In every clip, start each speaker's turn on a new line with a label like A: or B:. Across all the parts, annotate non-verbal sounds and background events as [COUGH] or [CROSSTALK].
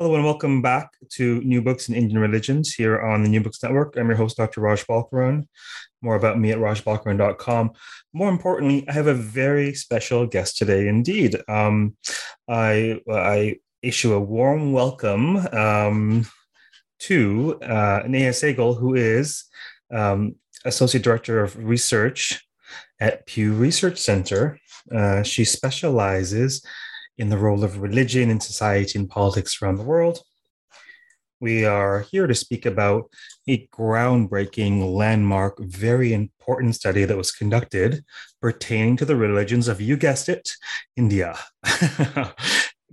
A: Hello and welcome back to New Books in Indian Religions here on the New Books Network. I'm your host, Dr. Raj Balkaran. More about me at rajbalkaran.com. More importantly, I have a very special guest today indeed. Um, I, I issue a warm welcome um, to uh, Neha Sahgal, who is um, Associate Director of Research at Pew Research Center. Uh, she specializes in the role of religion in society and politics around the world. We are here to speak about a groundbreaking, landmark, very important study that was conducted pertaining to the religions of, you guessed it, India. [LAUGHS]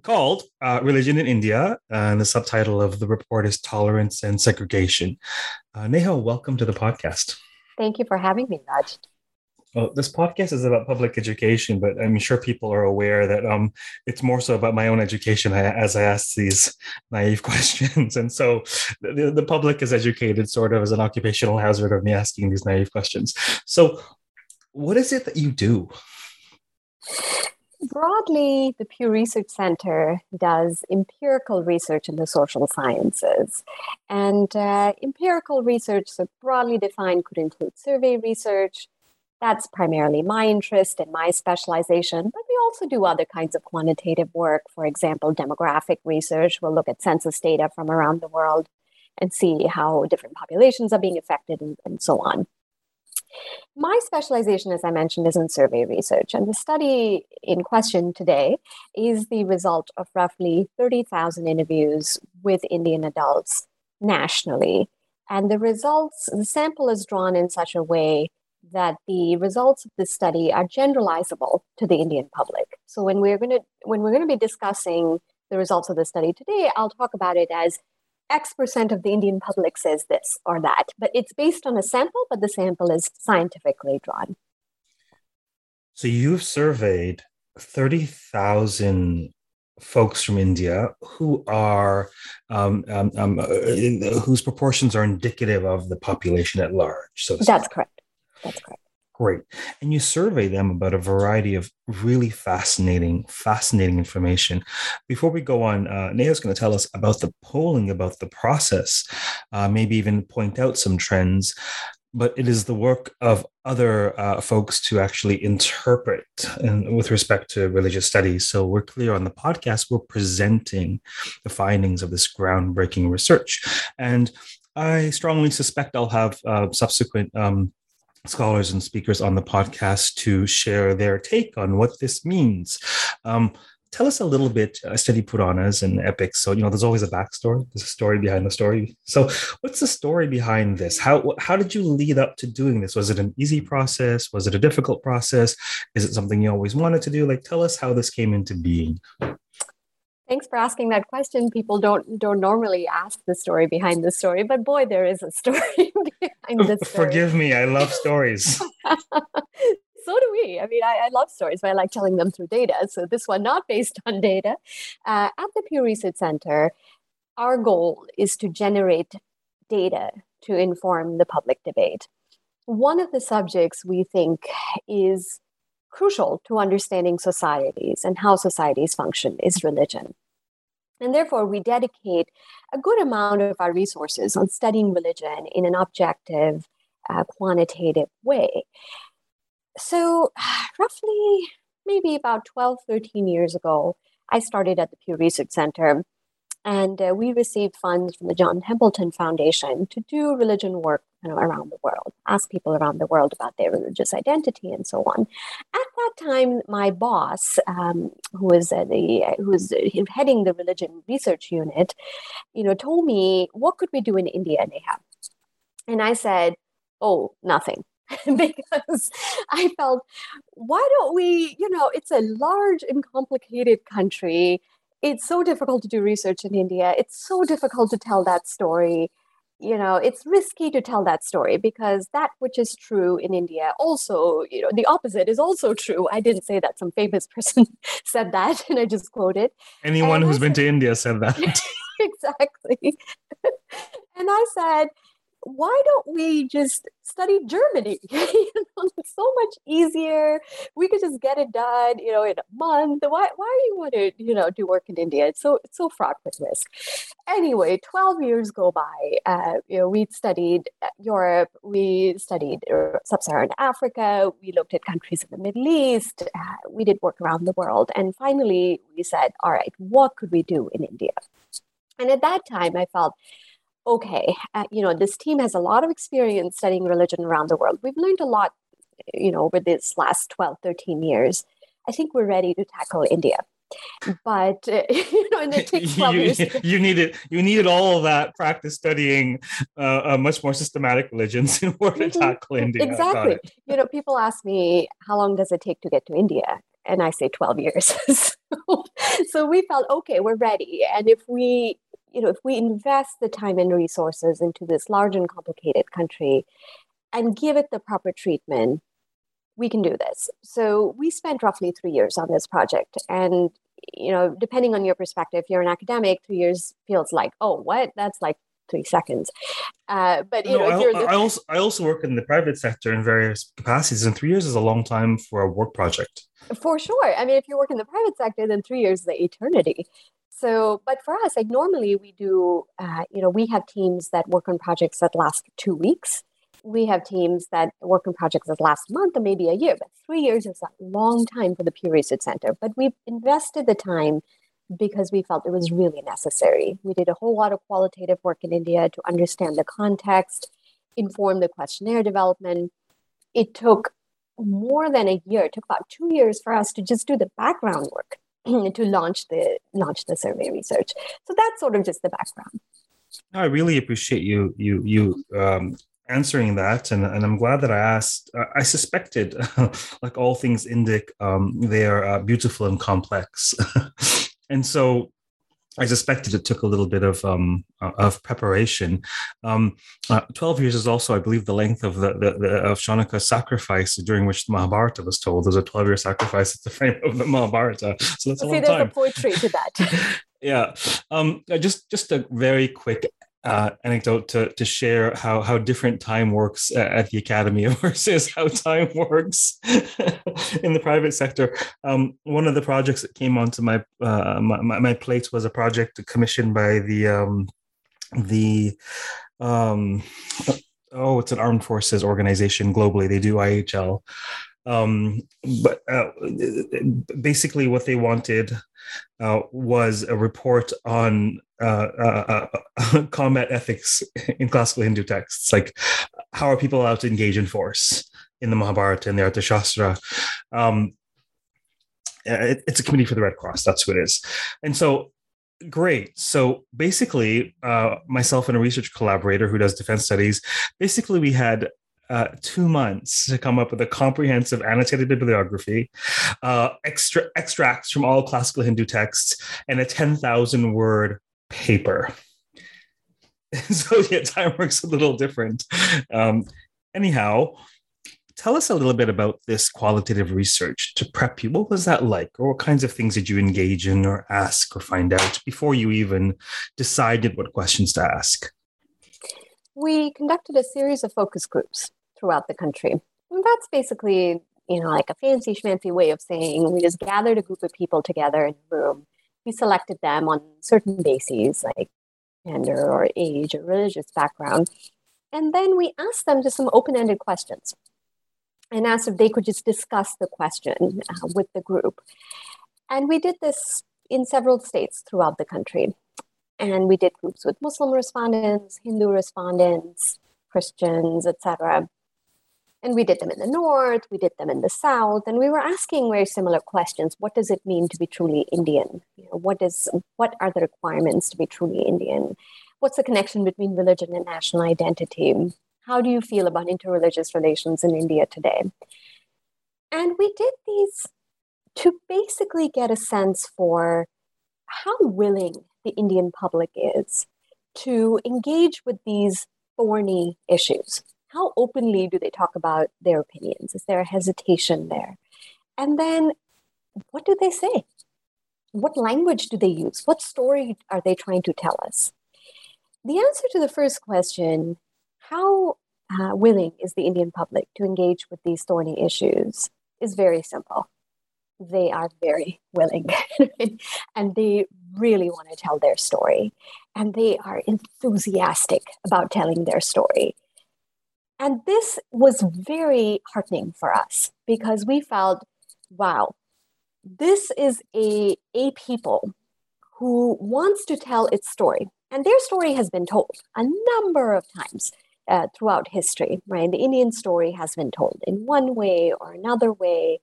A: Called uh, Religion in India, and the subtitle of the report is Tolerance and Segregation. Uh, Neha, welcome to the podcast.
B: Thank you for having me, Raj.
A: Well, this podcast is about public education, but I'm sure people are aware that um, it's more so about my own education as I ask these [LAUGHS] naive [LAUGHS] questions. And so the, the public is educated sort of as an occupational hazard of me asking these naive questions. So, what is it that you do?
B: Broadly, the Pew Research Center does empirical research in the social sciences. And uh, empirical research, so broadly defined, could include survey research, that's primarily my interest and my specialization, but we also do other kinds of quantitative work. For example, demographic research. We'll look at census data from around the world and see how different populations are being affected and, and so on. My specialization, as I mentioned, is in survey research. And the study in question today is the result of roughly 30,000 interviews with Indian adults nationally. And the results, the sample is drawn in such a way that the results of this study are generalizable to the Indian public. So when we're going to when we're going to be discussing the results of the study today, I'll talk about it as X percent of the Indian public says this or that, but it's based on a sample, but the sample is scientifically drawn.
A: So you've surveyed 30,000 folks from India who are um, um, um, uh, whose proportions are indicative of the population at large. So
B: that's correct.
A: Great. And you survey them about a variety of really fascinating, fascinating information. Before we go on, uh, Neha's going to tell us about the polling, about the process, uh, maybe even point out some trends. But it is the work of other uh, folks to actually interpret with respect to religious studies. So we're clear on the podcast, we're presenting the findings of this groundbreaking research. And I strongly suspect I'll have uh, subsequent um, scholars and speakers on the podcast to share their take on what this means. Um, tell us a little bit. A study Puranas and epics. So you know, there's always a backstory. There's a story behind the story. So what's the story behind this? How how did you lead up to doing this? Was it an easy process? Was it a difficult process? Is it something you always wanted to do? Like, tell us how this came into being.
B: Thanks for asking that question. People don't don't normally ask the story behind the story, but boy, there is a [LAUGHS] story behind this. [LAUGHS]
A: Forgive me, I love stories. [LAUGHS] so
B: do we. I mean, I, I, love stories, but I like telling them through data. So this one not based on data. Uh, at the Pew Research Center, our goal is to generate data to inform the public debate. One of the subjects we think is crucial to understanding societies and how societies function is religion. And therefore, we dedicate a good amount of our resources on studying religion in an objective, uh, quantitative way. So, [SIGHS] roughly maybe about 12, 13 years ago, I started at the Pew Research Center And uh, we received funds from the John Templeton Foundation to do religion work you know, around the world, ask people around the world about their religious identity and so on. At that time, my boss, um, who was uh, the who was heading the religion research unit, you know, told me, "What could we do in India, Neha?" And I said, "Oh, nothing." [LAUGHS] because I felt, why don't we, you know, it's a large and complicated country. It's so difficult to do research in India. It's so difficult to tell that story. You know it's risky to tell that story because that which is true in india also you know the opposite is also true. I didn't say that some famous [LAUGHS] person said that and i just quoted
A: anyone and who's I been to india said that. [LAUGHS]
B: Exactly. [LAUGHS] And i said why don't we just study Germany? [LAUGHS] you know, it's so much easier. We could just get it done, you know, in a month. Why why do you want to, you know, do work in India? It's so it's so fraught with risk. Anyway, 12 years go by. Uh, you know, we studied Europe, we studied uh, sub-Saharan Africa, we looked at countries in the Middle East, uh, we did work around the world. And finally we said, all right, what could we do in India? And at that time I felt okay, uh, you know, this team has a lot of experience studying religion around the world. We've learned a lot, you know, over this last 12, 13 years. I think we're ready to tackle India. But uh, [LAUGHS] you know, and it takes 12
A: you,
B: years. [LAUGHS]
A: you needed you needed all of that practice studying uh, much more systematic religions [LAUGHS] in order mm-hmm. to tackle India.
B: Exactly. You know, people ask me how long does it take to get to India, and I say 12 years. so, so we felt okay, we're ready, and if we you know, if we invest the time and resources into this large and complicated country and give it the proper treatment, we can do this. So we spent roughly three years on this project. And, you know, depending on your perspective, if you're an academic, three years feels like, oh, what? That's like three seconds. Uh, but you no, know,
A: I, I, also I also work in the private sector in various capacities, and three years is a long time for a work project.
B: For sure. I mean, if you work in the private sector, then three years is the eternity. So, but for us, like normally we do, uh, you know, we have teams that work on projects that last two weeks. We have teams that work on projects that last month or maybe a year, but three years is a long time for the Pew Research Center. But we've invested the time because we felt it was really necessary. We did a whole lot of qualitative work in India to understand the context, inform the questionnaire development. It took more than a year, it took about two years for us to just do the background work [CLEARS THROAT] to launch the launch the survey research. So that's sort of just the background.
A: I really appreciate you you you um, answering that, and, and I'm glad that I asked. I suspected, [LAUGHS] like all things Indic, um, they are uh, beautiful and complex, [LAUGHS] and so I suspected it took a little bit of um, uh, of preparation. Um, uh, Twelve years is also, I believe, the length of the, the, the, of Shaunaka's sacrifice during which the Mahabharata was told. There's a twelve year sacrifice at the frame of the Mahabharata, so that's a See, long
B: there's a poetry to that. [LAUGHS]
A: yeah, um, just just a very quick uh, anecdote to, to share how, how different time works at the academy [LAUGHS] versus how time works [LAUGHS] in the private sector. Um, one of the projects that came onto my, uh, my, my plate was a project commissioned by the um, the um, oh, it's an armed forces organization globally. They do IHL. Um, but uh, basically, what they wanted uh, was a report on uh, uh, uh [LAUGHS] combat ethics in classical Hindu texts. Like, how are people allowed to engage in force in the Mahabharata and the Arthashastra? Um, it, it's a committee for the Red Cross. That's who it is. And so great so basically uh, myself and a research collaborator who does defense studies basically we had uh, two months to come up with a comprehensive annotated bibliography, uh, extra extracts from all classical Hindu texts, and a 10,000 word paper. [LAUGHS] so yeah, time works a little different. Um, anyhow, tell us a little bit about this qualitative research to prep you. What was that like? Or what kinds of things did you engage in or ask or find out before you even decided what questions to ask?
B: we conducted a series of focus groups throughout the country. And that's basically, you know, like a fancy schmancy way of saying we just gathered a group of people together in a room. We selected them on certain bases like gender or age or religious background. And then we asked them just some open ended questions and asked if they could just discuss the question uh, with the group. And we did this in several states throughout the country. and we did groups with Muslim respondents, Hindu respondents, Christians, etc. And we did them in the north, we did them in the south, and we were asking very similar questions. What does it mean to be truly Indian? You know, what is what are the requirements to be truly Indian? What's the connection between religion and national identity? How do you feel about interreligious relations in India today? And we did these to basically get a sense for how willing the Indian public is to engage with these thorny issues. How openly do they talk about their opinions? Is there a hesitation there? And then what do they say? What language do they use? What story are they trying to tell us? The answer to the first question, how uh, willing is the Indian public to engage with these thorny issues, is very simple they are very willing [LAUGHS] and they really want to tell their story and they are enthusiastic about telling their story. And this was very heartening for us because we felt, wow, this is a, a people who wants to tell its story. And their story has been told a number of times uh, throughout history, right? The Indian story has been told in one way or another way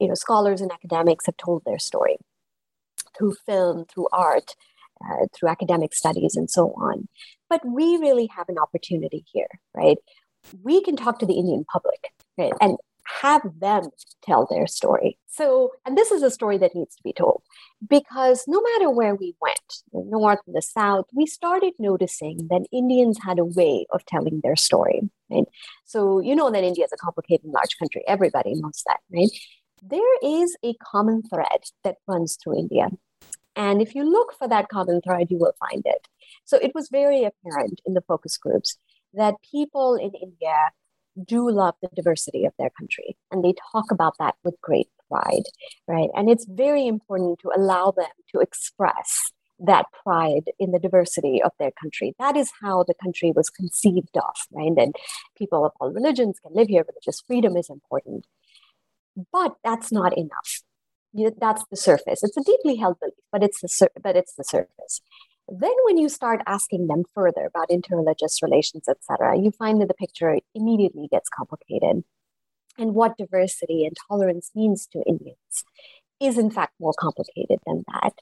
B: you know, scholars and academics have told their story through film, through art, uh, through academic studies, and so on. But we really have an opportunity here, right? We can talk to the Indian public, right? And have them tell their story. So, and this is a story that needs to be told because no matter where we went, the north, and the south, we started noticing that Indians had a way of telling their story. Right? So, you know that India is a complicated, large country. Everybody knows that, right? there is a common thread that runs through India. And if you look for that common thread, you will find it. So it was very apparent in the focus groups that people in India do love the diversity of their country and they talk about that with great pride, right? And it's very important to allow them to express that pride in the diversity of their country. That is how the country was conceived of, right? And people of all religions can live here, religious freedom is important. But that's not enough. That's the surface. It's a deeply held belief, but it's the sur- but it's the surface. Then, when you start asking them further about interreligious relations, etc., you find that the picture immediately gets complicated. And what diversity and tolerance means to Indians is, in fact, more complicated than that.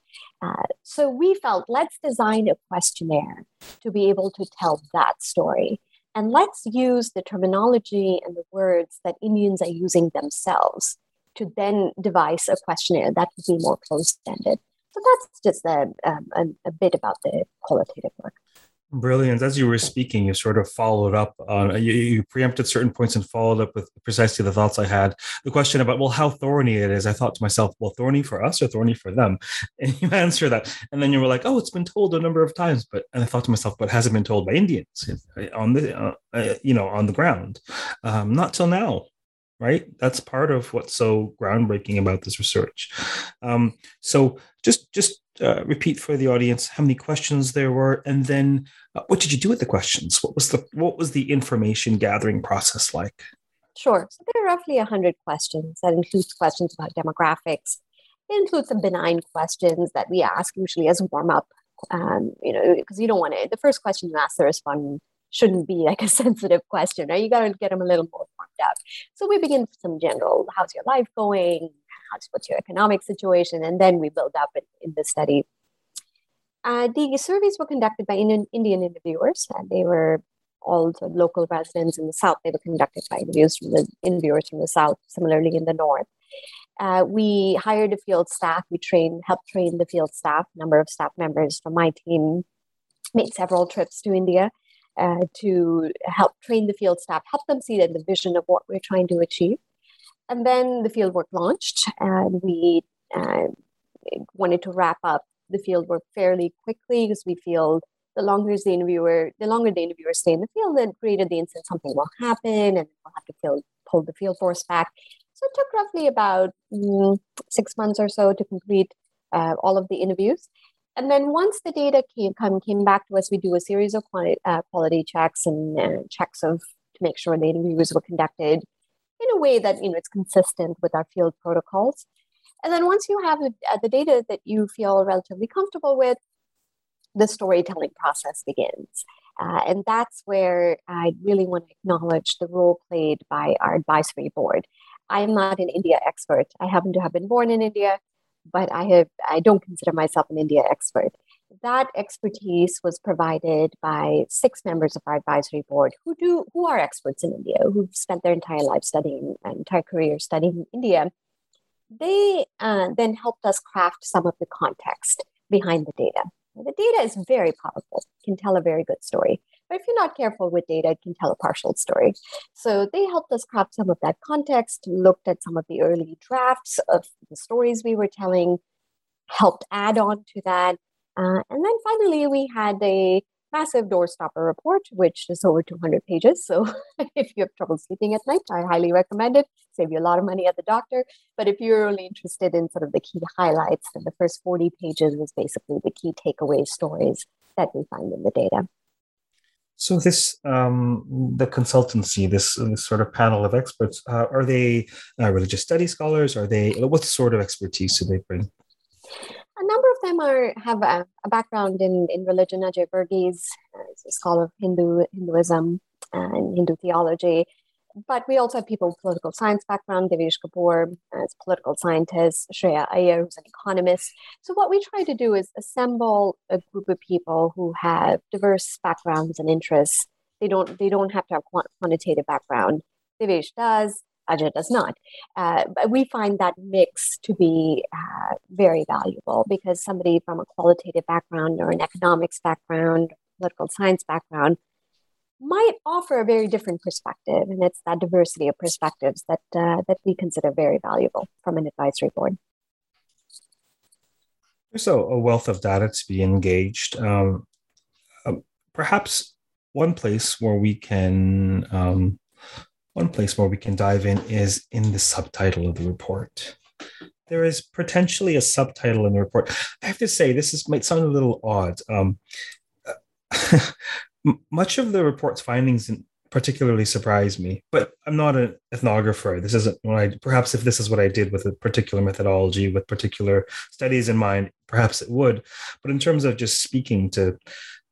B: Uh, so we felt let's design a questionnaire to be able to tell that story. And let's use the terminology and the words that Indians are using themselves to then devise a questionnaire that would be more closed ended. So that's just a, um, a, a, bit about the qualitative work.
A: Brilliant. As you were speaking, you sort of followed up on, you, you, preempted certain points and followed up with precisely the thoughts I had. The question about, well, how thorny it is. I thought to myself, well, thorny for us or thorny for them? [LAUGHS] And you answer that. And then you were like, oh, it's been told a number of times. But, and I thought to myself, but has it been told by Indians on the, uh, uh, you know, on the ground? Um, not till now right? That's part of what's so groundbreaking about this research. Um, so just just uh, repeat for the audience how many questions there were and then uh, what did you do with the questions? What was the what was the information gathering process like?
B: Sure. So there are roughly 100 questions that includes questions about demographics. It includes some benign questions that we ask usually as warm up um, you know because you don't want to the first question you ask the respondent shouldn't be like a [LAUGHS] sensitive question, right? You got to get them a little more warmed up. So we begin with some general, how's your life going? How's, what's your economic situation? And then we build up in, in the study. Uh, the surveys were conducted by Indian, Indian interviewers, and they were all the local residents in the South. They were conducted by interviews from the interviewers from the South, similarly in the North. Uh, we hired a field staff. We trained, helped train the field staff. Number of staff members from my team made several trips to India uh, to help train the field staff, help them see the vision of what we're trying to achieve. And then the field work launched, and we uh, wanted to wrap up the field work fairly quickly because we feel the longer the interviewer, the longer the interviewer stay in the field, the greater the instance something will happen, and we'll have to field, pull the field force back. So it took roughly about mm, six months or so to complete uh, all of the interviews. And then once the data came come, came back to us, we do a series of quality, uh, quality checks and uh, checks of to make sure the interviews were conducted in a way that you know it's consistent with our field protocols. And then once you have the, uh, the data that you feel relatively comfortable with, the storytelling process begins. Uh, and that's where I really want to acknowledge the role played by our advisory board. I am not an India expert. I happen to have been born in India, but I have I don't consider myself an India expert. That expertise was provided by six members of our advisory board who do who are experts in India, who've spent their entire life studying, entire career studying India. They uh, then helped us craft some of the context behind the data. The data is very powerful, can tell a very good story. But if you're not careful with data, it can tell a partial story. So they helped us craft some of that context, looked at some of the early drafts of the stories we were telling, helped add on to that. Uh, and then finally, we had a massive doorstopper report, which is over 200 pages. So [LAUGHS] if you have trouble sleeping at night, I highly recommend it. Save you a lot of money at the doctor. But if you're only interested in sort of the key highlights, then the first 40 pages was basically the key takeaway stories that we find in the data.
A: So this, um, the consultancy, this, this sort of panel of experts, uh, are they uh, religious study scholars? Are they what sort of expertise do they bring?
B: A number of them are have a, a background in, in religion. Ajay Verghese uh, is a scholar of Hindu Hinduism and Hindu theology. But we also have people with political science background. Devesh Kapur is a political scientist. Sriya Iyer, who's an economist. So what we try to do is assemble a group of people who have diverse backgrounds and interests. They don't they don't have to have quantitative background. Devesh does. Ajay does not. Uh, but we find that mix to be uh, very valuable because somebody from a qualitative background or an economics background, political science background, might offer a very different perspective, and it's that diversity of perspectives that uh, that we consider very valuable from an advisory board.
A: There's a, a wealth of data to be engaged. Um, um, perhaps one place where we can um, one place where we can dive in is in the subtitle of the report. There is potentially a subtitle in the report. I have to say, this is, might sound a little odd. Um, [LAUGHS] much of the report's findings particularly surprised me, but I'm not an ethnographer. This isn't what I, perhaps if this is what I did with a particular methodology, with particular studies in mind, perhaps it would. But in terms of just speaking to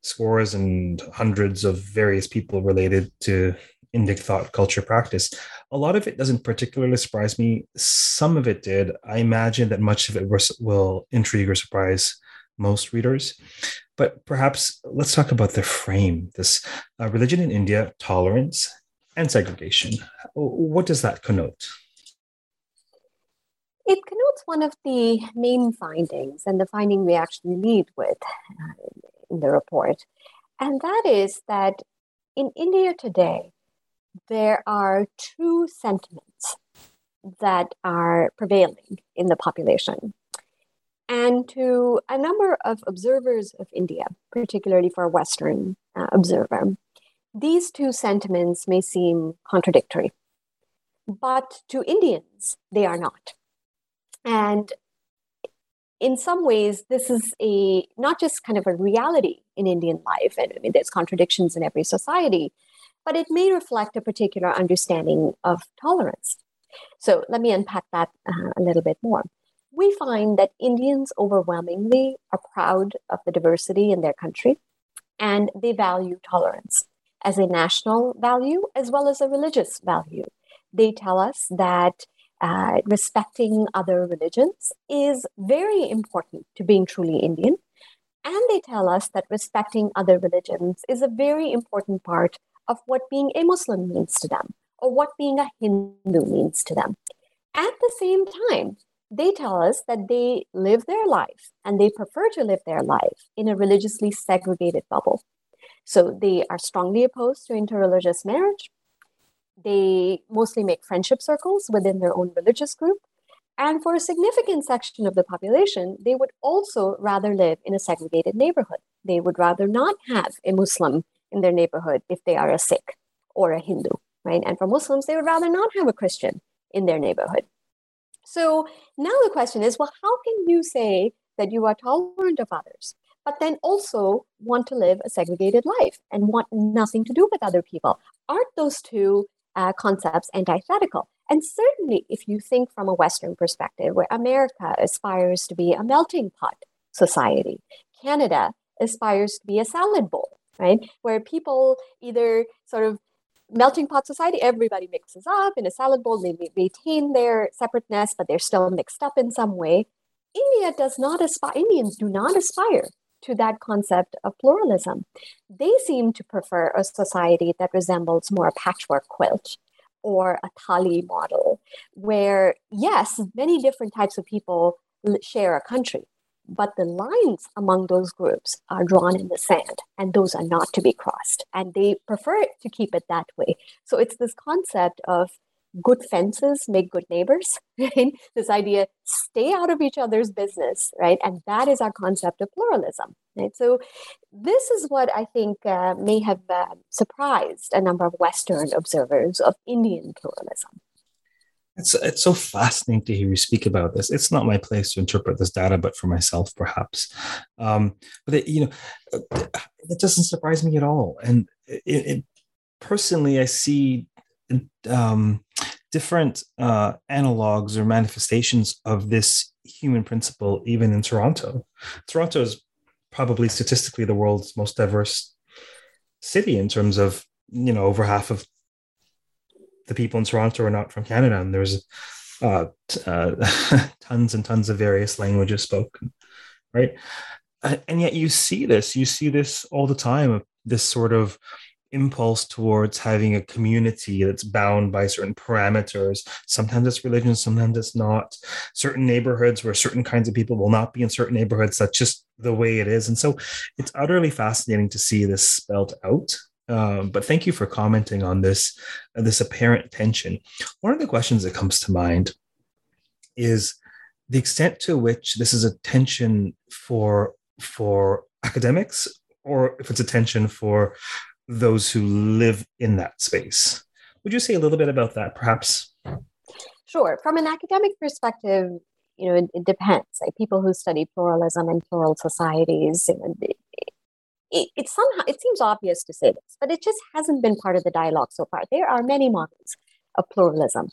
A: scores and hundreds of various people related to Indic thought culture practice. A lot of it doesn't particularly surprise me. Some of it did. I imagine that much of it will intrigue or surprise most readers. But perhaps let's talk about the frame this uh, religion in India, tolerance, and segregation. What does that connote?
B: It connotes one of the main findings, and the finding we actually lead with uh, in the report. And that is that in India today, there are two sentiments that are prevailing in the population. And to a number of observers of India, particularly for a Western uh, observer, these two sentiments may seem contradictory, but to Indians, they are not. And in some ways, this is a not just kind of a reality in Indian life, and I mean, there's contradictions in every society, but it may reflect a particular understanding of tolerance. So let me unpack that uh, a little bit more. We find that Indians overwhelmingly are proud of the diversity in their country and they value tolerance as a national value as well as a religious value. They tell us that uh, respecting other religions is very important to being truly Indian. And they tell us that respecting other religions is a very important part of what being a Muslim means to them or what being a Hindu means to them. At the same time, they tell us that they live their life and they prefer to live their life in a religiously segregated bubble. So they are strongly opposed to interreligious marriage. They mostly make friendship circles within their own religious group. And for a significant section of the population, they would also rather live in a segregated neighborhood. They would rather not have a Muslim in their neighborhood if they are a Sikh or a Hindu, right? And for Muslims, they would rather not have a Christian in their neighborhood. So now the question is well, how can you say that you are tolerant of others, but then also want to live a segregated life and want nothing to do with other people? Aren't those two uh, concepts antithetical? And certainly, if you think from a Western perspective, where America aspires to be a melting pot society, Canada aspires to be a salad bowl, right? Where people either sort of melting pot society, everybody mixes up in a salad bowl. They retain their separateness, but they're still mixed up in some way. India does not aspire, Indians do not aspire to that concept of pluralism. They seem to prefer a society that resembles more a patchwork quilt or a thali model, where, yes, many different types of people share a country, but the lines among those groups are drawn in the sand and those are not to be crossed and they prefer to keep it that way. So it's this concept of good fences make good neighbors [LAUGHS] right? This idea stay out of each other's business right? And that is our concept of pluralism right? So this is what i think uh, may have uh, surprised a number of western observers of indian pluralism
A: it's it's so fascinating to hear you speak about this. It's not my place to interpret this data, but for myself, perhaps. Um, but it, you know, it doesn't surprise me at all. And it, it personally, I see um, different uh, analogs or manifestations of this human principle, even in Toronto. Toronto is probably statistically the world's most diverse city in terms of you know over half of the people in Toronto are not from Canada, and there's uh, uh, [LAUGHS] tons and tons of various languages spoken, right? And yet you see this, you see this all the time. This sort of impulse towards having a community that's bound by certain parameters. Sometimes it's religion, sometimes it's not. Certain neighborhoods where certain kinds of people will not be in certain neighborhoods. That's just the way it is. And so it's utterly fascinating to see this spelled out um, but thank you for commenting on this uh, this apparent tension. One of the questions that comes to mind is the extent to which this is a tension for for academics, or if it's a tension for those who live in that space. Would you say a little bit about that, perhaps?
B: Sure. From an academic perspective, you know, it, it depends. Like people who study pluralism and plural societies, you know, it, it somehow it seems obvious to say this, but it just hasn't been part of the dialogue so far. There are many models of pluralism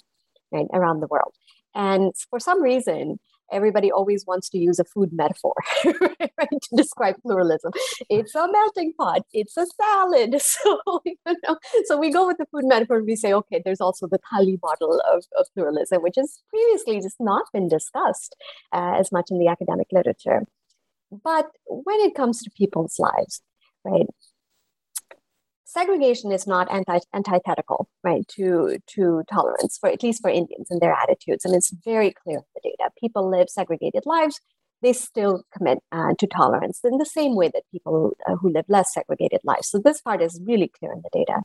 B: right, around the world, and for some reason, everybody always wants to use a food metaphor [LAUGHS] right, to describe pluralism. It's a melting pot. It's a salad. [LAUGHS] So you know, so we go with the food metaphor. And we say, okay, there's also the thali model of, of pluralism, which has previously just not been discussed uh, as much in the academic literature. But when it comes to people's lives, right? Segregation is not anti- antithetical, right, to, to tolerance, for at least for Indians and their attitudes. And it's very clear in the data. People live segregated lives, they still commit uh, to tolerance in the same way that people uh, who live less segregated lives. So this part is really clear in the data.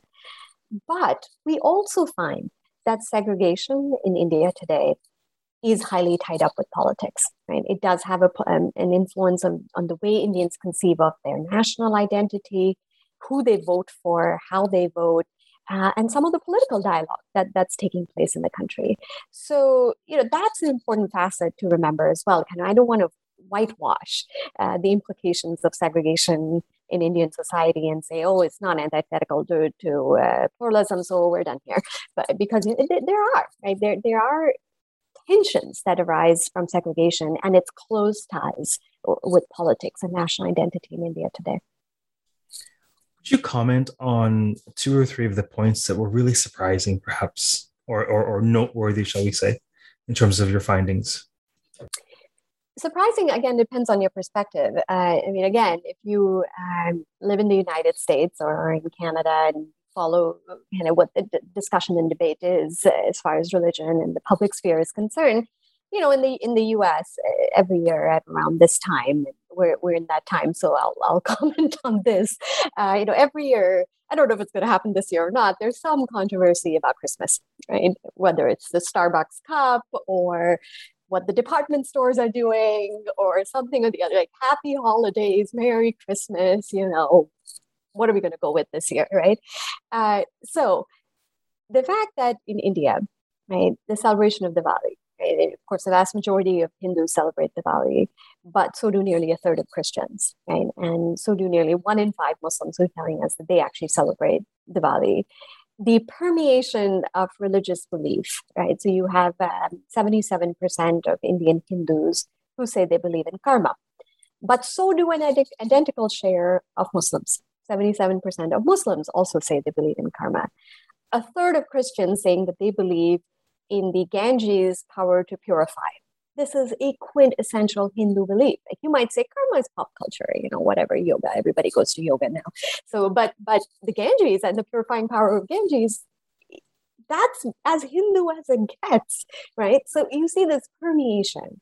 B: But we also find that segregation in India today is highly tied up with politics, right? It does have a, um, an influence on, on the way Indians conceive of their national identity, who they vote for, how they vote, uh, and some of the political dialogue that, that's taking place in the country. So, you know, that's an important facet to remember as well. Of, I don't want to whitewash uh, the implications of segregation in Indian society and say, oh, it's not antithetical to, to uh, pluralism, so we're done here. But because there are, right? There, there are tensions that arise from segregation and its close ties with politics and national identity in India today.
A: Would you comment on two or three of the points that were really surprising, perhaps, or, or, or noteworthy, shall we say, in terms of your findings?
B: surprising again depends on your perspective uh, i mean again if you um, live in the united states or in canada and follow you know what the d- discussion and debate is uh, as far as religion and the public sphere is concerned. You know in the in the us uh, every year at around this time we're, we're in that time so i'll, I'll [LAUGHS] comment on this. Uh, you know every year i don't know if it's going to happen this year or not there's some controversy about christmas right? Whether it's the starbucks cup or what the department stores are doing or something or the other like happy holidays merry christmas you know what are we going to go with this year, right? Uh, so the fact that in India, right, the celebration of Diwali, right, of course, the vast majority of Hindus celebrate Diwali, but so do nearly a third of Christians, right? And so do nearly one in five Muslims who are telling us that they actually celebrate Diwali. The permeation of religious belief, right? So you have um, 77% of Indian Hindus who say they believe in karma, but so do an id- identical share of Muslims. 77% of Muslims also say they believe in karma. A third of Christians saying that they believe in the Ganges power to purify. This is a quintessential Hindu belief. Like you might say karma is pop culture, you know, whatever yoga, everybody goes to yoga now. So, but but the Ganges and the purifying power of Ganges, that's as Hindu as it gets, right? So you see this permeation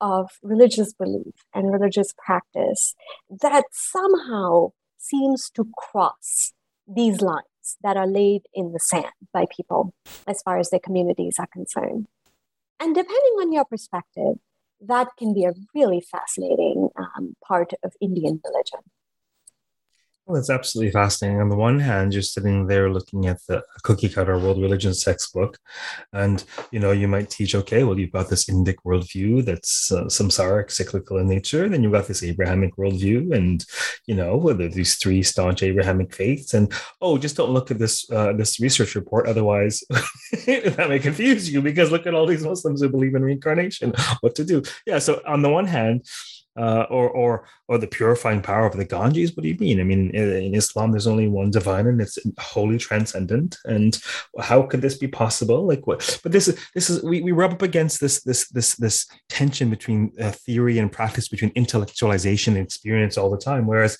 B: of religious belief and religious practice that somehow seems to cross these lines that are laid in the sand by people as far as their communities are concerned. And depending on your perspective, that can be a really fascinating um, part of Indian religion.
A: Well, it's absolutely fascinating. On the one hand, you're sitting there looking at the cookie cutter world religions textbook, and you know you might teach, okay, well you've got this Indic worldview that's uh, samsaric, cyclical in nature. Then you've got this Abrahamic worldview, and you know whether these three staunch Abrahamic faiths. And oh, just don't look at this uh, this research report, otherwise [LAUGHS] that may confuse you because look at all these Muslims who believe in reincarnation. What to do? Yeah. So on the one hand uh, or or or the purifying power of the Ganges? What do you mean? I mean, in Islam, there's only one divine, and it's wholly transcendent. And how could this be possible? Like what? But this is this is we, we rub up against this this this this tension between uh, theory and practice, between intellectualization and experience all the time. Whereas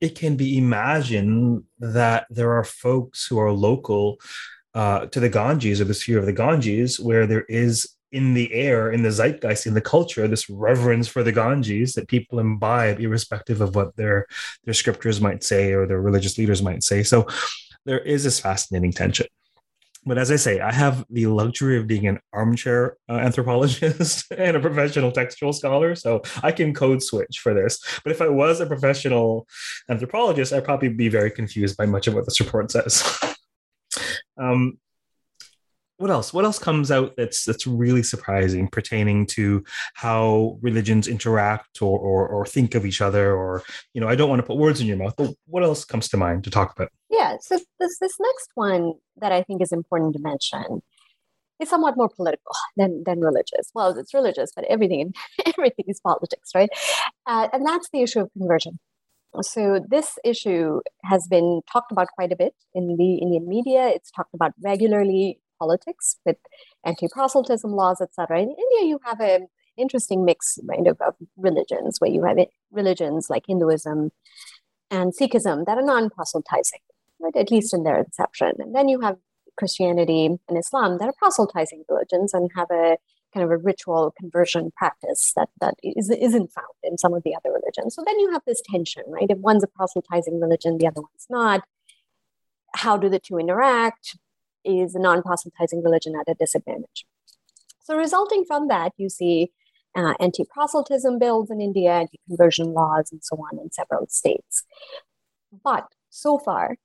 A: it can be imagined that there are folks who are local. Uh, to the Ganges or the sphere of the Ganges, where there is in the air, in the zeitgeist, in the culture, this reverence for the Ganges that people imbibe, irrespective of what their their scriptures might say or their religious leaders might say. So there is this fascinating tension. But as I say, I have the luxury of being an armchair uh, anthropologist [LAUGHS] and a professional textual scholar, so I can code switch for this. But if I was a professional anthropologist, I'd probably be very confused by much of what this report says. [LAUGHS] um, what else? What else comes out that's that's really surprising pertaining to how religions interact or, or or, think of each other or you know i don't want to put words in your mouth but what else comes to mind to talk about?
B: Yeah so this this next one that i think is important to mention is somewhat more political than than religious. Well it's religious but everything [LAUGHS] everything is politics right? Uh, and that's the issue of conversion. So this issue has been talked about quite a bit in the Indian media. It's talked about regularly politics with anti-proselytism laws, etc. In India, you have an interesting mix kind of, of religions where you have religions like Hinduism and Sikhism that are non-proselytizing, right? at least in their inception. And then you have Christianity and Islam that are proselytizing religions and have a kind of a ritual conversion practice that that is, isn't found in some of the other religions. So then you have this tension, right? If one's a proselytizing religion, the other one's not. How do the two interact? Is a non proselytizing religion at a disadvantage. So, resulting from that, you see uh, anti proselytism bills in India, anti conversion laws, and so on in several states. But so far,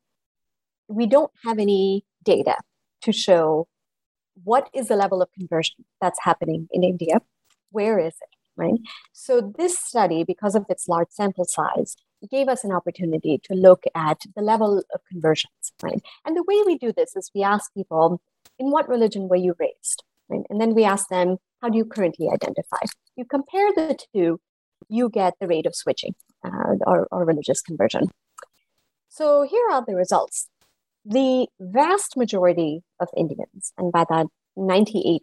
B: we don't have any data to show what is the level of conversion that's happening in India. Where is it? Right. So, this study, because of its large sample size, gave us an opportunity to look at the level of conversions, right? And the way we do this is we ask people, in what religion were you raised? Right? And then we ask them, how do you currently identify? You compare the two, you get the rate of switching uh, or, or religious conversion. So here are the results. The vast majority of Indians, and by that 98%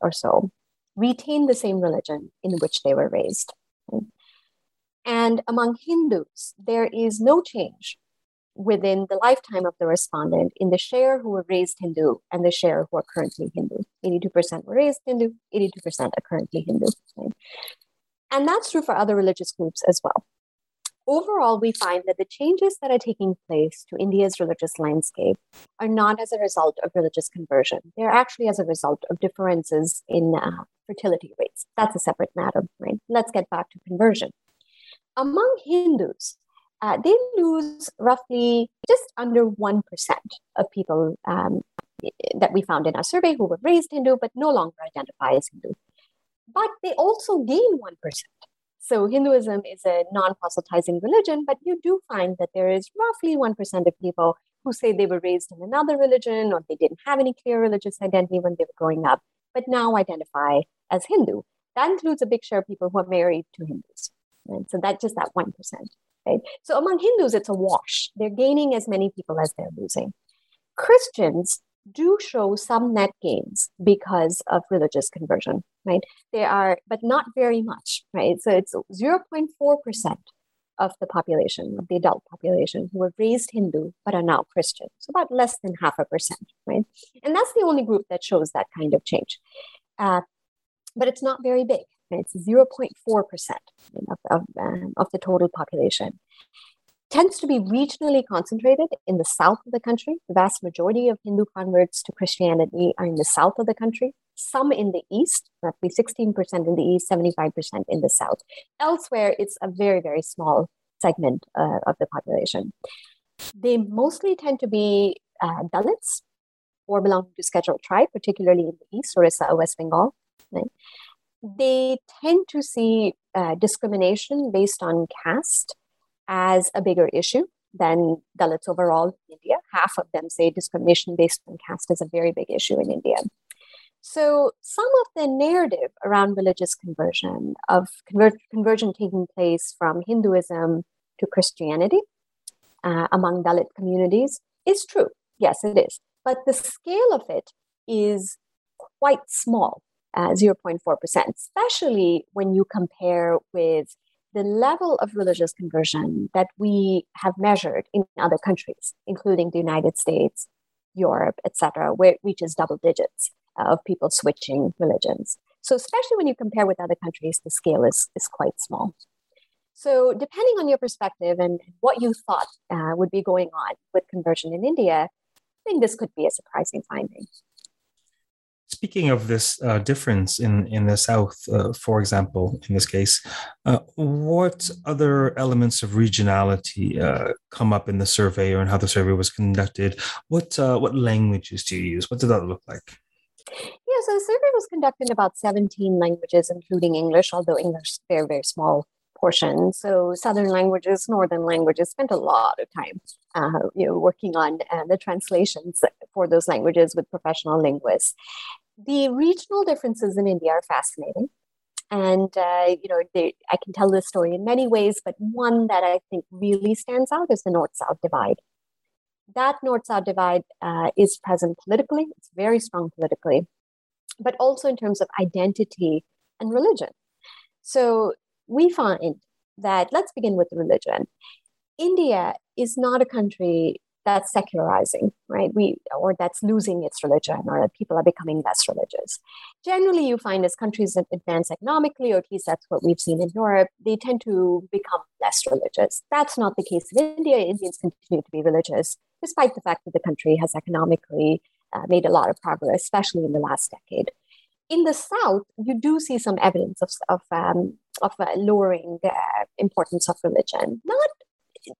B: or so, retain the same religion in which they were raised. And among Hindus, there is no change within the lifetime of the respondent in the share who were raised Hindu and the share who are currently Hindu. 82% were raised Hindu, 82% are currently Hindu. Right? And that's true for other religious groups as well. Overall, we find that the changes that are taking place to India's religious landscape are not as a result of religious conversion. They're actually as a result of differences in uh, fertility rates. That's a separate matter, right? Let's get back to conversion among Hindus, uh, they lose roughly just under 1% of people um, that we found in our survey who were raised Hindu but no longer identify as Hindu. But they also gain 1%. So Hinduism is a non proselytizing religion, but you do find that there is roughly 1% of people who say they were raised in another religion or they didn't have any clear religious identity when they were growing up, but now identify as Hindu. That includes a big share of people who are married to Hindus. Right? So that's just that 1%. Right? So among Hindus, it's a wash. They're gaining as many people as they're losing. Christians do show some net gains because of religious conversion, right? They are, but not very much, right? So it's 0.4% of the population, of the adult population, who were raised Hindu but are now Christian. So about less than half a percent, right? And that's the only group that shows that kind of change. Uh, but it's not very big. It's 0.4% of, of, um, of the total population tends to be regionally concentrated in the south of the country. The vast majority of Hindu converts to Christianity are in the south of the country, some in the east, roughly 16% in the east, 75% in the south. Elsewhere, it's a very, very small segment uh, of the population. They mostly tend to be uh, Dalits or belong to scheduled tribe, particularly in the east, Orissa, West Bengal. Right? They tend to see uh, discrimination based on caste as a bigger issue than Dalits overall in India. Half of them say discrimination based on caste is a very big issue in India. So, some of the narrative around religious conversion, of conver- conversion taking place from Hinduism to Christianity uh, among Dalit communities, is true. Yes, it is. But the scale of it is quite small, uh, 0.4%, especially when you compare with the level of religious conversion that we have measured in other countries, including the United States, Europe, etc., where it reaches double digits of people switching religions. So, especially when you compare with other countries, the scale is, is quite small. So, depending on your perspective and what you thought uh, would be going on with conversion in India, I think this could be a surprising finding.
A: Speaking of this uh, difference in, in the South, uh, for example, in this case, uh, what other elements of regionality uh, come up in the survey or in how the survey was conducted? What, uh, what languages do you use? What did that look like?
B: Yeah, so the survey was conducted in about 17 languages, including English, although English is very, very small portion. So Southern languages, Northern languages, spent a lot of time, uh, you know, working on uh, the translations for those languages with professional linguists. The regional differences in India are fascinating. And, uh, you know, they, I can tell this story in many ways, but one that I think really stands out is the North-South divide. That North-South divide uh, is present politically. It's very strong politically, but also in terms of identity and religion. So we find that, let's begin with religion. India is not a country that's secularizing, right? We or that's losing its religion, or that people are becoming less religious. Generally, you find as countries advance economically, or at least that's what we've seen in Europe, they tend to become less religious. That's not the case in India. Indians continue to be religious, despite the fact that the country has economically uh, made a lot of progress, especially in the last decade. In the South, you do see some evidence of, of um, of uh, lowering the importance of religion. Not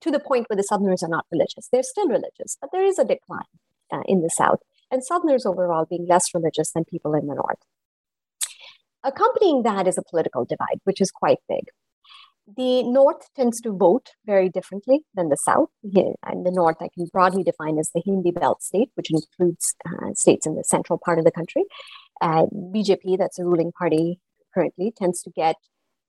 B: to the point where the Southerners are not religious. They're still religious, but there is a decline uh, in the South, and Southerners overall being less religious than people in the North. Accompanying that is a political divide, which is quite big. The North tends to vote very differently than the South. And the North, I can broadly define as the Hindi Belt state, which includes uh, states in the central part of the country. Uh, BJP, that's a ruling party currently, tends to get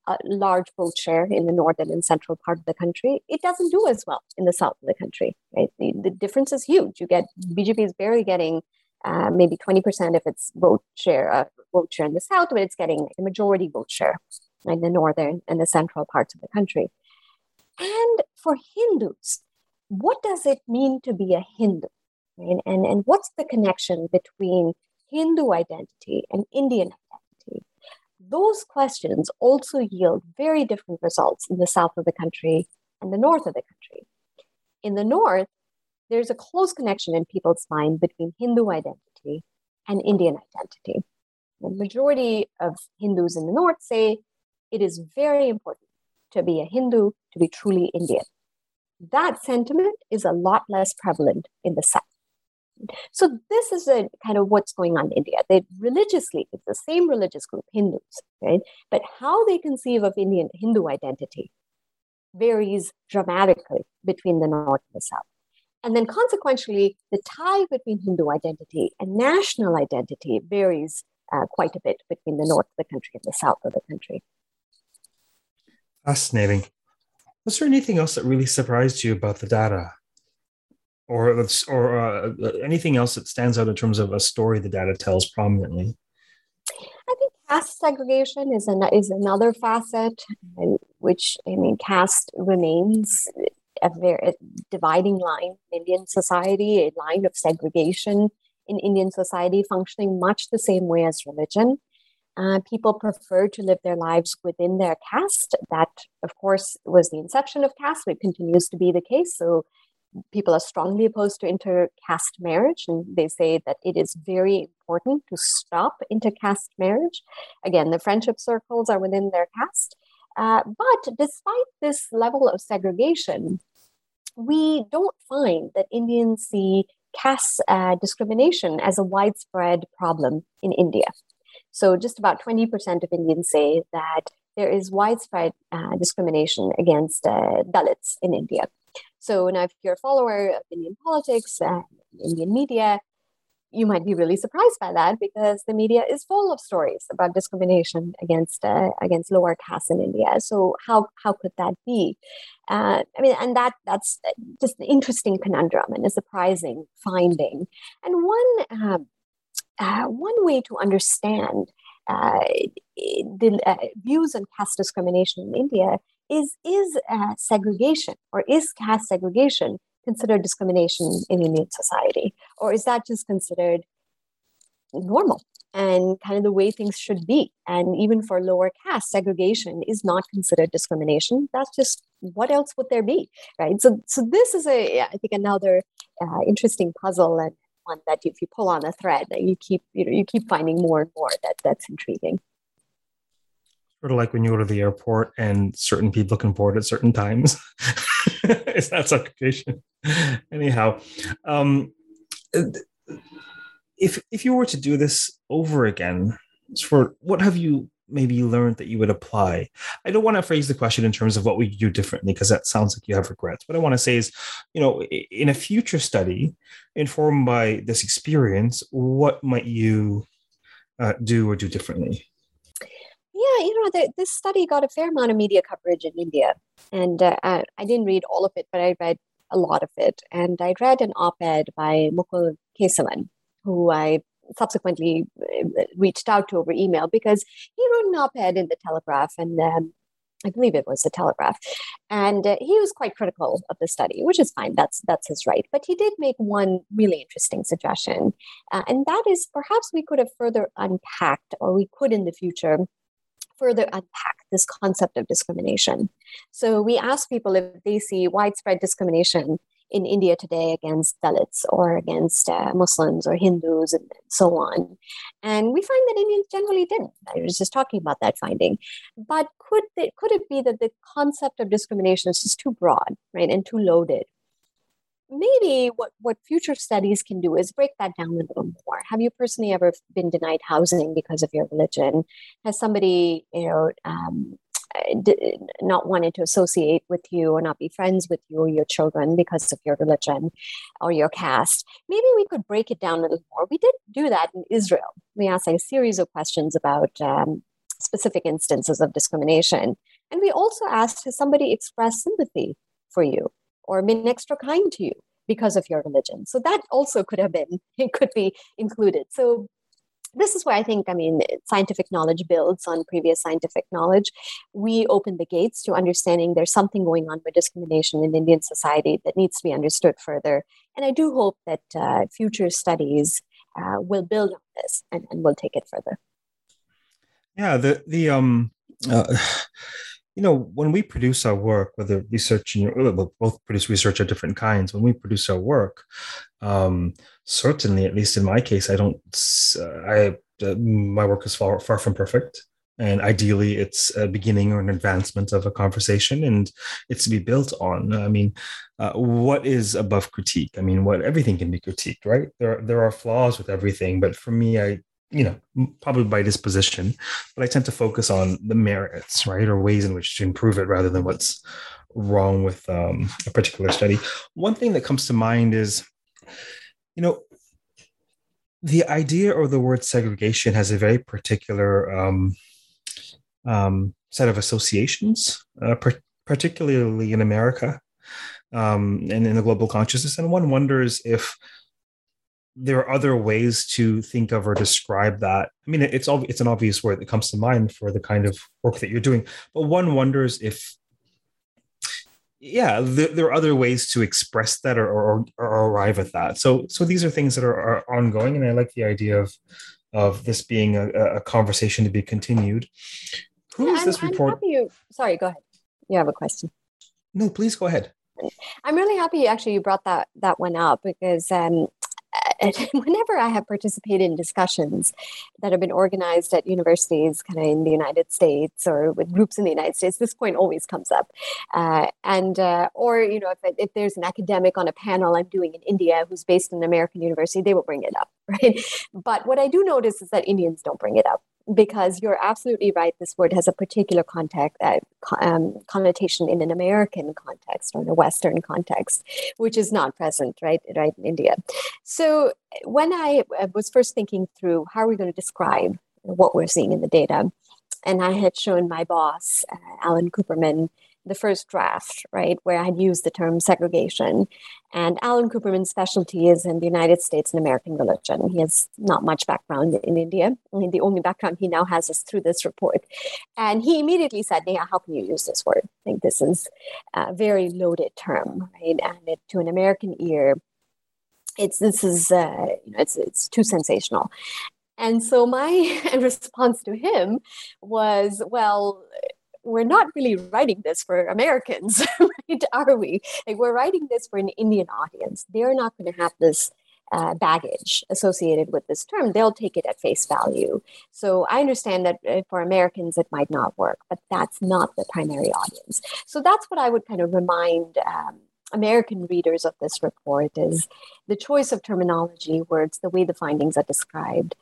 B: a large vote share in the northern and central part of the country, it doesn't do as well in the south of the country. Right? The, the difference is huge. You get BJP is barely getting uh, maybe 20% of its vote share, uh, vote share in the south, but it's getting a majority vote share in the northern and the central parts of the country. And for Hindus, what does it mean to be a Hindu? And, and what's the connection between Hindu identity and Indian identity? those questions also yield very different results in the south of the country and the north of the country. In the north, there's a close connection in people's mind between Hindu identity and Indian identity. The majority of Hindus in the north say it is very important to be a Hindu, to be truly Indian. That sentiment is a lot less prevalent in the south. So this is a kind of what's going on in India. They religiously, it's the same religious group, Hindus, right? But how they conceive of Indian Hindu identity varies dramatically between the north and the south. And then consequentially, the tie between Hindu identity and national identity varies uh, quite a bit between the north of the country and the south of the country.
A: Fascinating. Was there anything else that really surprised you about the data? Or, or uh, anything else that stands out in terms of a story the data tells prominently?
B: I think caste segregation is, an, is another facet, which I mean, caste remains a very dividing line in Indian society, a line of segregation in Indian society, functioning much the same way as religion. Uh, people prefer to live their lives within their caste. That, of course, was the inception of caste. It continues to be the case. So people are strongly opposed to intercaste marriage, and they say that it is very important to stop intercaste marriage. Again, the friendship circles are within their caste. Uh, but despite this level of segregation, we don't find that Indians see caste uh, discrimination as a widespread problem in India. So, just about 20% of Indians say that there is widespread uh, discrimination against uh, Dalits in India. So, now if you're a follower of Indian politics and Indian media, you might be really surprised by that because the media is full of stories about discrimination against uh, against lower castes in India. So how how could that be? Uh, I mean, and that that's just an interesting conundrum and a surprising finding. And one um, uh, one way to understand uh, the uh, views on caste discrimination in India is is uh, segregation or is caste segregation considered discrimination in Indian society? Or is that just considered normal and kind of the way things should be? And even for lower caste, segregation is not considered discrimination. That's just what else would there be, right? So, so this is a, I think, another uh, interesting puzzle and one that if you pull on a thread, that you keep, you know, you keep finding more and more that that's intriguing
A: sort of like when you go to the airport and certain people can board at certain times. [LAUGHS] it's not suffocation. Anyhow, um, if if you were to do this over again, for what have you maybe learned that you would apply? I don't want to phrase the question in terms of what we do differently because that sounds like you have regrets. What I want to say is, you know, in a future study informed by this experience, what might you uh, do or do differently?
B: Yeah, you know, the, this study got a fair amount of media coverage in India. And uh, I didn't read all of it, but I read a lot of it. And I read an op ed by Mukul Kesavan, who I subsequently uh, reached out to over email because he wrote an op ed in the Telegraph and um, I believe it was the Telegraph, and uh, he was quite critical of the study, which is fine. That's that's his right. But he did make one really interesting suggestion, uh, and that is perhaps we could have further unpacked, or we could in the future further unpack this concept of discrimination. So we ask people if they see widespread discrimination in India today against Dalits or against uh, Muslims or Hindus and so on. And we find that Indians generally didn't. I was just talking about that finding. But could, they, could it be that the concept of discrimination is just too broad, right, and too loaded? Maybe what, what future studies can do is break that down a little more. Have you personally ever been denied housing because of your religion? Has somebody, you know, um, not wanted to associate with you or not be friends with you or your children because of your religion or your caste. Maybe we could break it down a little more. We did do that in Israel. We asked a series of questions about um, specific instances of discrimination. And we also asked, has somebody expressed sympathy for you? Or been extra kind to you because of your religion. So that also could have been, [LAUGHS] it could be included. So this is where I think, I mean, scientific knowledge builds on previous scientific knowledge. We open the gates to understanding there's something going on with discrimination in Indian society that needs to be understood further. And I do hope that uh, future studies uh, will build on this and, and will take it further.
A: Yeah, the the um uh, you know, when we produce our work, whether research and we both produce research of different kinds, when we produce our work, um, certainly, at least in my case, I don't, I, uh, my work is far, far from perfect. And ideally, it's a beginning or an advancement of a conversation, and it's to be built on. I mean, uh, what is above critique? I mean, what everything can be critiqued, right? There, there are flaws with everything, but for me, I you know, probably by disposition, but I tend to focus on the merits, right, or ways in which to improve it rather than what's wrong with um, a particular study. One thing that comes to mind is, you know, the idea or the word segregation has a very particular um, um, set of associations, uh, per- particularly in America um, and in the global consciousness. And one wonders if there are other ways to think of or describe that. I mean, it's all it's an obvious word that comes to mind for the kind of work that you're doing, but one wonders if yeah there, there, are other ways to express that or, or, or, arrive at that. So so these are things that are, are ongoing and i like the idea of of this being a, a conversation to be continued. Who is this report
B: you, sorry go ahead. You have a question.
A: No please go ahead.
B: I'm really happy actually you brought that that one up because um, [LAUGHS] whenever I have participated in discussions that have been organized at universities, kind of in the United States or with groups in the United States, this point always comes up. Uh, and uh, or you know, if, if there's an academic on a panel I'm doing in India who's based in an American university, they will bring it up, [LAUGHS] right? But what I do notice is that Indians don't bring it up because you're absolutely right. This word has a particular context, uh, um, connotation in an American context or in a Western context, which is not present, right, right in India. So when I uh, was first thinking through how are we going to describe what we're seeing in the data, and I had shown my boss, uh, Alan Cooperman, the first draft, right, where I had used the term segregation. And Alan Cooperman's specialty is in the United States and American religion. He has not much background in India. I mean, the only background he now has is through this report. And he immediately said, Neha, how can you use this word? I think this is a very loaded term, right? And it, to an American ear, it's this is uh, you know, it's it's too sensational. And so my [LAUGHS] response to him was, well, we're not really writing this for Americans, [LAUGHS] right? Are we? Like we're writing this for an Indian audience. They're not going to have this uh, baggage associated with this term. They'll take it at face value. So I understand that uh, for Americans it might not work, but that's not the primary audience. So that's what I would kind of remind. Um, American readers of this report is the choice of terminology, words, the way the findings are described,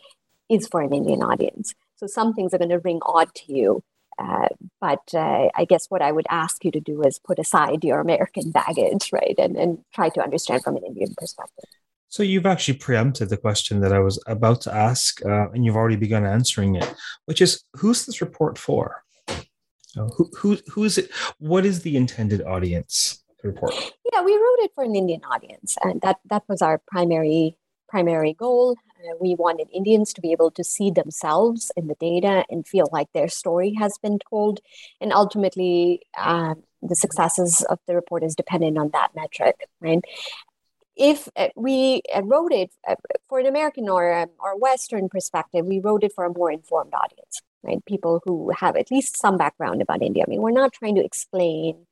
B: is for an Indian audience. So some things are going to ring odd to you uh, but uh, I guess what I would ask you to do is put aside your American baggage, right, and, and try to understand from an Indian perspective.
A: So you've actually preempted the question that I was about to ask, uh, and you've already begun answering it, which is who's this report for? who, who, who is it? What is the intended audience report?
B: Yeah, we wrote it for an Indian audience, and that that was our primary primary goal. Uh, we wanted Indians to be able to see themselves in the data and feel like their story has been told. And ultimately, uh, the successes of the report is dependent on that metric, right? If uh, we uh, wrote it uh, for an American or, um, or Western perspective, we wrote it for a more informed audience, right? People who have at least some background about India. I mean, we're not trying to explain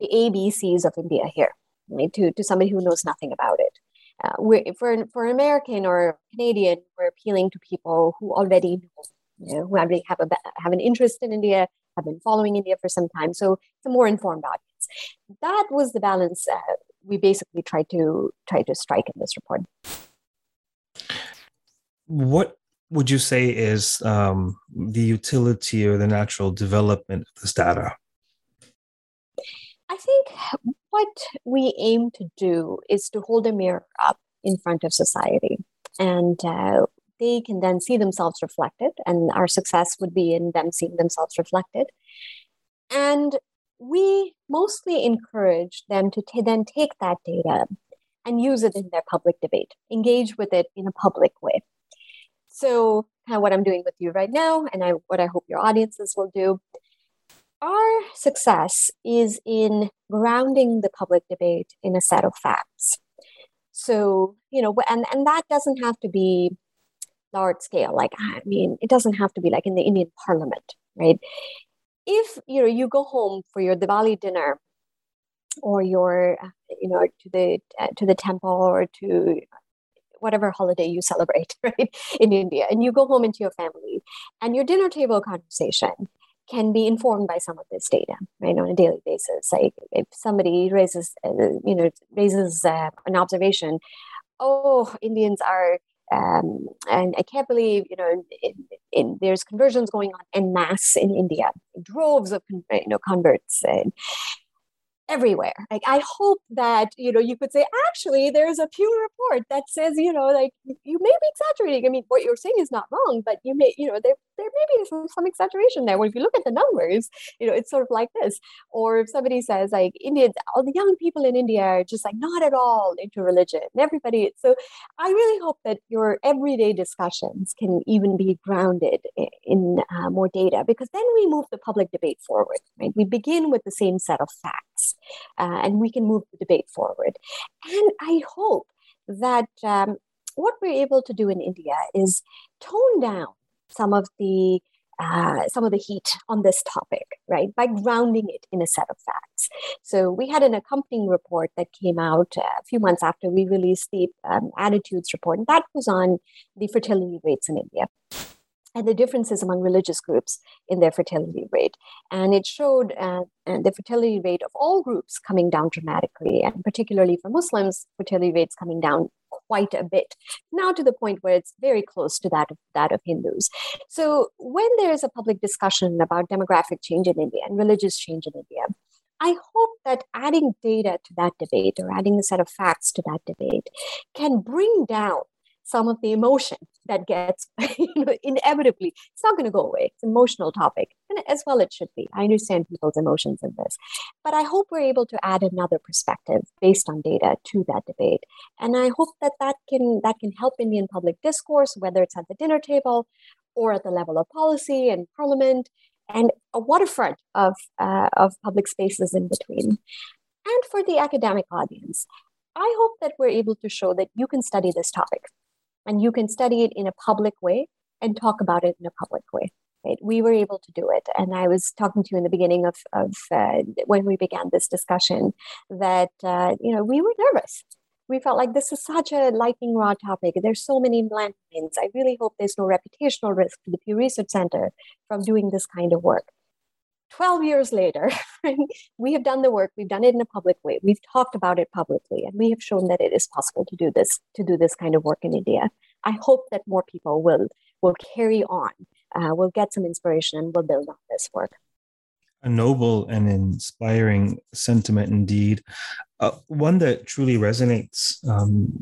B: the ABCs of India here, right? To, to somebody who knows nothing about it uh, for for an American or Canadian, we're appealing to people who already know, you know, who already have a have an interest in India, have been following India for some time. So it's a more informed audience. That was the balance uh, we basically tried to try to strike in this report.
A: What would you say is um, the utility or the natural development of this data?
B: I think what we aim to do is to hold a mirror up in front of society. And uh, they can then see themselves reflected, and our success would be in them seeing themselves reflected. And we mostly encourage them to t- then take that data and use it in their public debate, engage with it in a public way. So, kind of what I'm doing with you right now, and I, what I hope your audiences will do, our success is in grounding the public debate in a set of facts. So, you know, and, and that doesn't have to be large scale. Like, I mean, it doesn't have to be like in the Indian parliament, right? If, you know, you go home for your Diwali dinner or your, you know, to the, uh, to the temple or to whatever holiday you celebrate, [LAUGHS] right, in India, and you go home into your family and your dinner table conversation can be informed by some of this data, right, on a daily basis. Like if somebody raises, uh, you know, raises uh, an observation, oh, Indians are, um, and I can't believe, you know, in, in, there's conversions going on en masse in India, droves of, you know, converts. And everywhere. Like I hope that you know you could say actually there's a Pew report that says you know like you may be exaggerating. I mean what you're saying is not wrong, but you may you know there there may be some, exaggeration there. Well, if you look at the numbers, you know it's sort of like this. Or if somebody says like Indians, all the young people in India are just like not at all into religion. Everybody. So I really hope that your everyday discussions can even be grounded in, in uh, more data because then we move the public debate forward. Right? We begin with the same set of facts uh, and we can move the debate forward. And I hope that um, what we're able to do in India is tone down some of the uh, some of the heat on this topic, right, by grounding it in a set of facts. So we had an accompanying report that came out a few months after we released the um, attitudes report, and that was on the fertility rates in India and the differences among religious groups in their fertility rate. And it showed uh, the fertility rate of all groups coming down dramatically, and particularly for Muslims, fertility rates coming down quite a bit, now to the point where it's very close to that of, that of Hindus. So when there is a public discussion about demographic change in India and religious change in India, I hope that adding data to that debate or adding a set of facts to that debate can bring down some of the emotion that gets [LAUGHS] you know, inevitably it's not going to go away. It's an emotional topic and as well it should be. I understand people's emotions in this. But i hope we're able to add another perspective based on data to that debate. And i hope that that can that can help indian public discourse whether it's at the dinner table or at the level of policy and parliament and a waterfront of uh, of public spaces in between. And for the academic audience I hope that we're able to show that you can study this topic and you can study it in a public way and talk about it in a public way. Right? We were able to do it, and I was talking to you in the beginning of, of uh, when we began this discussion that uh, you know we were nervous. We felt like this is such a lightning rod topic. There's so many landmines. I really hope there's no reputational risk to the Pew Research Center from doing this kind of work. 12 years later, [LAUGHS] we have done the work, we've done it in a public way, we've talked about it publicly, and we have shown that it is possible to do this, to do this kind of work in India. I hope that more people will will carry on, uh, will get some inspiration and will build on this work.
A: A noble and inspiring sentiment indeed. Uh, one that truly resonates um,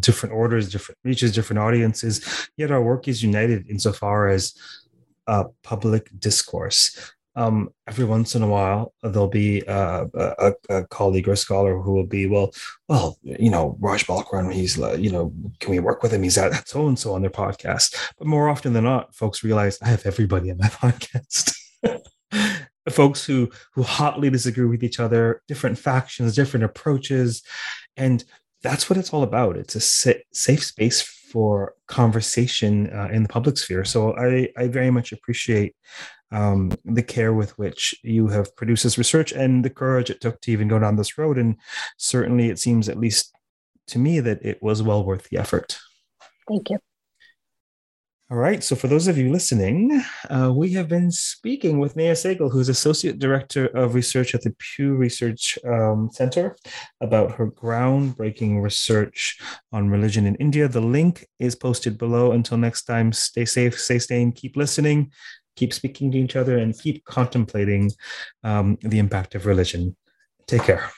A: different orders, different reaches, different audiences, yet our work is united insofar as uh, public discourse um, every once in a while there'll be uh, a, a, colleague or scholar who will be well well you know raj balkaran he's uh, you know can we work with him? He's at so and so on their podcast. But more often than not folks realize i have everybody on my [LAUGHS] podcast. [LAUGHS] Folks who who hotly disagree with each other different factions different approaches and that's what it's all about. It's a safe space for conversation uh, in the public sphere. So i i very much appreciate um, the care with which you have produced this research and the courage it took to even go down this road. And certainly, it seems, at least to me, that it was well worth the effort.
B: Thank you.
A: All right. So, for those of you listening, uh, we have been speaking with Neha Sahgal, who's Associate Director of Research at the Pew Research um, Center, about her groundbreaking research on religion in India. The link is posted below. Until next time, stay safe, stay sane, keep listening, keep speaking to each other and keep contemplating um, the impact of religion. Take care.